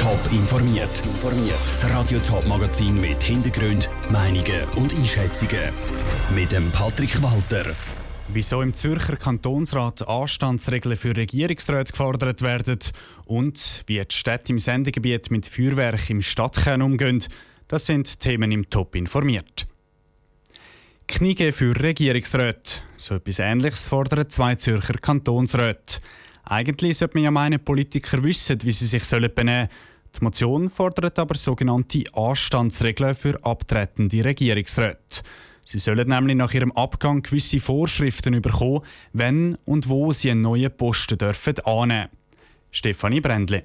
Top informiert. Das Radio Top Magazin mit Hintergrund, Meinungen und Einschätzungen mit dem Patrick Walter. Wieso im Zürcher Kantonsrat Anstandsregeln für Regierungsräte gefordert werden und wie die Städte im Sendegebiet mit Feuerwerk im Stadtkern umgehen, das sind Themen im Top informiert. Kniege für Regierungsräte. So etwas Ähnliches fordern zwei Zürcher Kantonsräte. Eigentlich sollte man ja meinen, Politiker wissen, wie sie sich benehmen sollen. Die Motion fordert aber sogenannte Anstandsregeln für abtretende Regierungsräte. Sie sollen nämlich nach ihrem Abgang gewisse Vorschriften bekommen, wenn und wo sie einen neuen Posten dürfen annehmen. Stefanie Brändli.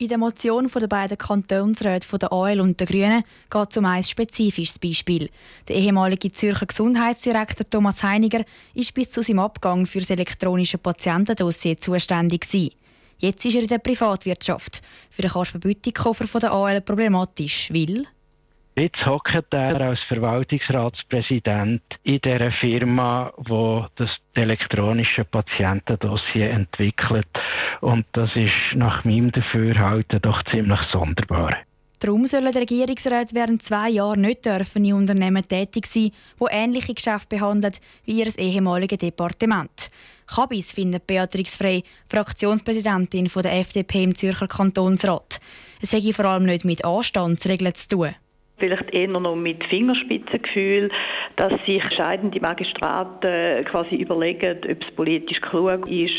In der Motion der beiden Kantonsräte der AL und der Grünen geht es um ein spezifisches Beispiel. Der ehemalige Zürcher Gesundheitsdirektor Thomas Heiniger ist bis zu seinem Abgang für das elektronische Patientendossier zuständig gewesen. Jetzt ist er in der Privatwirtschaft. Für den Kasper Bütikofer von der AL problematisch, weil Jetzt hockt er als Verwaltungsratspräsident in der Firma, wo das elektronische Patientendossier entwickelt. Und das ist nach meinem Dafürhalten doch ziemlich sonderbar. Darum sollen Regierungsräte während zwei Jahren nicht dürfen in Unternehmen tätig sein, wo ähnliche Geschäfte behandeln wie ihr ehemaliges Departement. Kabis findet Beatrix Frey, Fraktionspräsidentin der FDP im Zürcher Kantonsrat. Es hätte vor allem nicht mit Anstandsregeln zu tun vielleicht eher noch mit Fingerspitzengefühl, dass sich scheidende Magistraten quasi überlegen, ob es politisch klug ist.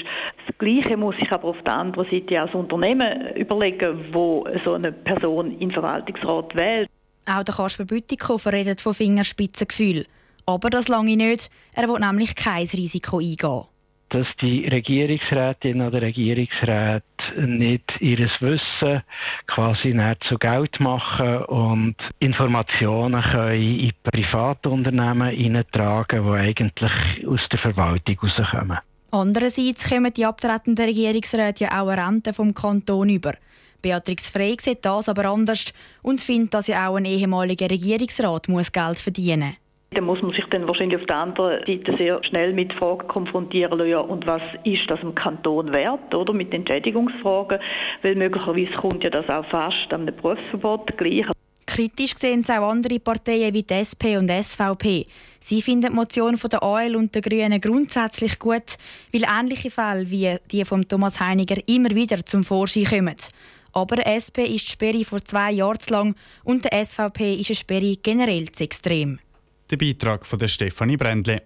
Das Gleiche muss sich aber auf der anderen Seite auch Unternehmen überlegen, wo so eine Person in Verwaltungsrat wählt. Auch der Kasper Bütikofer redet von Fingerspitzengefühl. Aber das lange nicht. Er will nämlich kein Risiko eingehen dass die Regierungsrätinnen oder Regierungsräte nicht ihres Wissen quasi zu Geld machen und Informationen können in private Unternehmen hineintragen, die eigentlich aus der Verwaltung rauskommen. Andererseits kommen die abtretenden Regierungsräte ja auch eine Rente vom Kanton über. Beatrix Frey sieht das aber anders und findet, dass ja auch ein ehemaliger Regierungsrat muss Geld verdienen muss. Da muss man sich dann wahrscheinlich auf der anderen Seite sehr schnell mit Fragen konfrontieren, ja, und was ist das im Kanton wert, oder, mit Entschädigungsfragen, weil möglicherweise kommt ja das auch fast an einem Berufsverbot gleich. Kritisch sehen es auch andere Parteien wie die SP und SVP. Sie finden die Motion von der AL und der Grünen grundsätzlich gut, weil ähnliche Fälle wie die von Thomas Heiniger immer wieder zum Vorschein kommen. Aber der SP ist die Sperre vor zwei Jahren zu lang und der SVP ist eine Sperre generell zu extrem. Der Beitrag von der Stefanie Brändle.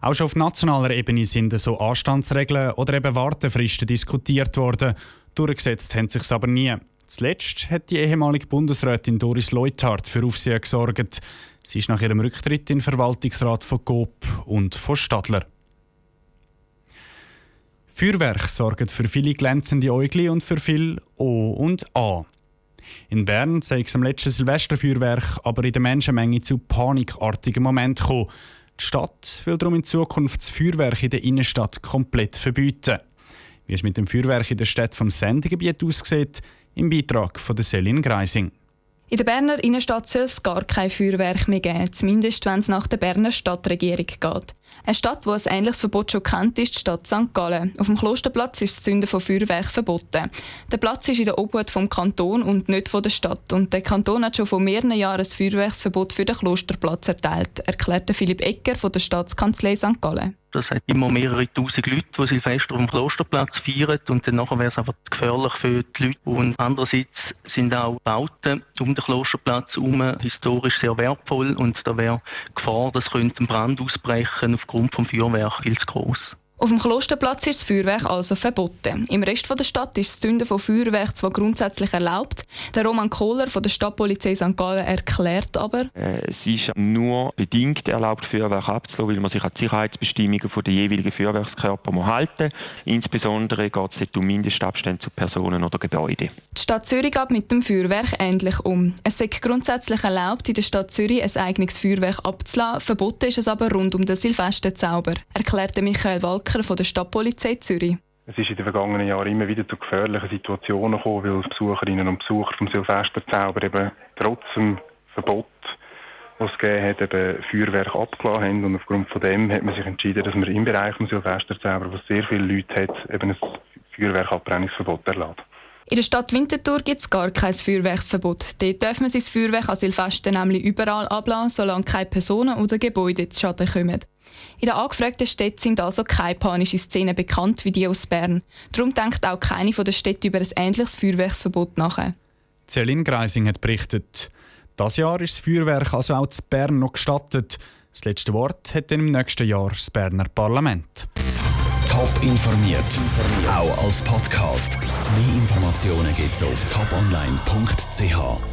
Auch schon auf nationaler Ebene sind so Anstandsregeln oder eben Wartefristen diskutiert worden. Durchgesetzt haben sich aber nie. Zuletzt hat die ehemalige Bundesrätin Doris Leuthard für Aufsehen gesorgt. Sie ist nach ihrem Rücktritt in den Verwaltungsrat von Coop und von Stadler. Feuerwerk sorgt für viele glänzende Äugli und für viel O und A. In Bern sei es am letzten Silvesterfeuerwerk aber in der Menschenmenge zu panikartigen Momenten gekommen. Die Stadt will darum in Zukunft das Feuerwerk in der Innenstadt komplett verbieten. Wie es mit dem Feuerwerk in der Stadt vom Sendegebiet aussieht, im Beitrag von der Selin Greising. In der Berner Innenstadt soll es gar kein Feuerwerk mehr geben, zumindest wenn es nach der Berner Stadtregierung geht. Eine Stadt, wo ein ähnliches Verbot schon kennt, ist die Stadt St. Gallen. Auf dem Klosterplatz ist das Zünden von Feuerwerk verboten. Der Platz ist in der Obhut vom Kanton und nicht von der Stadt. Und der Kanton hat schon vor mehreren Jahren ein Feuerwerksverbot für den Klosterplatz erteilt, erklärte Philipp Ecker von der Staatskanzlei St. Gallen. Das hat immer mehrere tausend Leute, die Silvester auf dem Klosterplatz feiern und dann wäre es einfach gefährlich für die Leute. Und andererseits sind auch Bauten um den Klosterplatz herum historisch sehr wertvoll und da wäre Gefahr, dass ein Brand ausbrechen aufgrund vom Feuerwerk viel zu groß. Auf dem Klosterplatz ist das Feuerwerk also verboten. Im Rest der Stadt ist das Zünden von Feuerwerk zwar grundsätzlich erlaubt. Der Roman Kohler von der Stadtpolizei St. Gallen erklärt aber, äh, es ist nur bedingt erlaubt, Feuerwerk abzulassen, weil man sich an die Sicherheitsbestimmungen der jeweiligen Feuerwerkskörper halten muss. Insbesondere geht es um Mindestabstände zu Personen oder Gebäuden. Die Stadt Zürich geht mit dem Feuerwerk ähnlich um. Es ist grundsätzlich erlaubt, in der Stadt Zürich ein eigenes Feuerwerk abzulassen. Verboten ist es aber rund um den Silvesterzauber, erklärte Michael Walker Sprecher von der Stadtpolizei Zürich. Es ist in den vergangenen Jahren immer wieder zu gefährlichen Situationen gekommen, weil Besucherinnen und Besucher vom Silvesterzauber eben trotz dem Verbot, das es gegeben hat, eben Feuerwerk abgelassen haben. Und aufgrund von dem hat man sich entschieden, dass man im Bereich des Silvesterzauber, wo sehr viele Leute hat, eben ein Feuerwerkabbrennungsverbot erlaubt. In der Stadt Winterthur gibt es gar kein Feuerwerksverbot. Dort darf man sein Feuerwerk an Silvester nämlich überall ablassen, solange keine Personen oder Gebäude zu Schaden kommen. In den angefragten Städten sind also keine panischen Szenen bekannt wie die aus Bern. Darum denkt auch keine von den Städten über ein ähnliches Feuerwerksverbot nach. Celine Greising hat berichtet. Das Jahr ist das Feuerwerk also auch zu Bern noch gestattet. Das letzte Wort hat dann im nächsten Jahr das Berner Parlament. Top informiert, auch als Podcast. Mehr Informationen gibt es auf toponline.ch.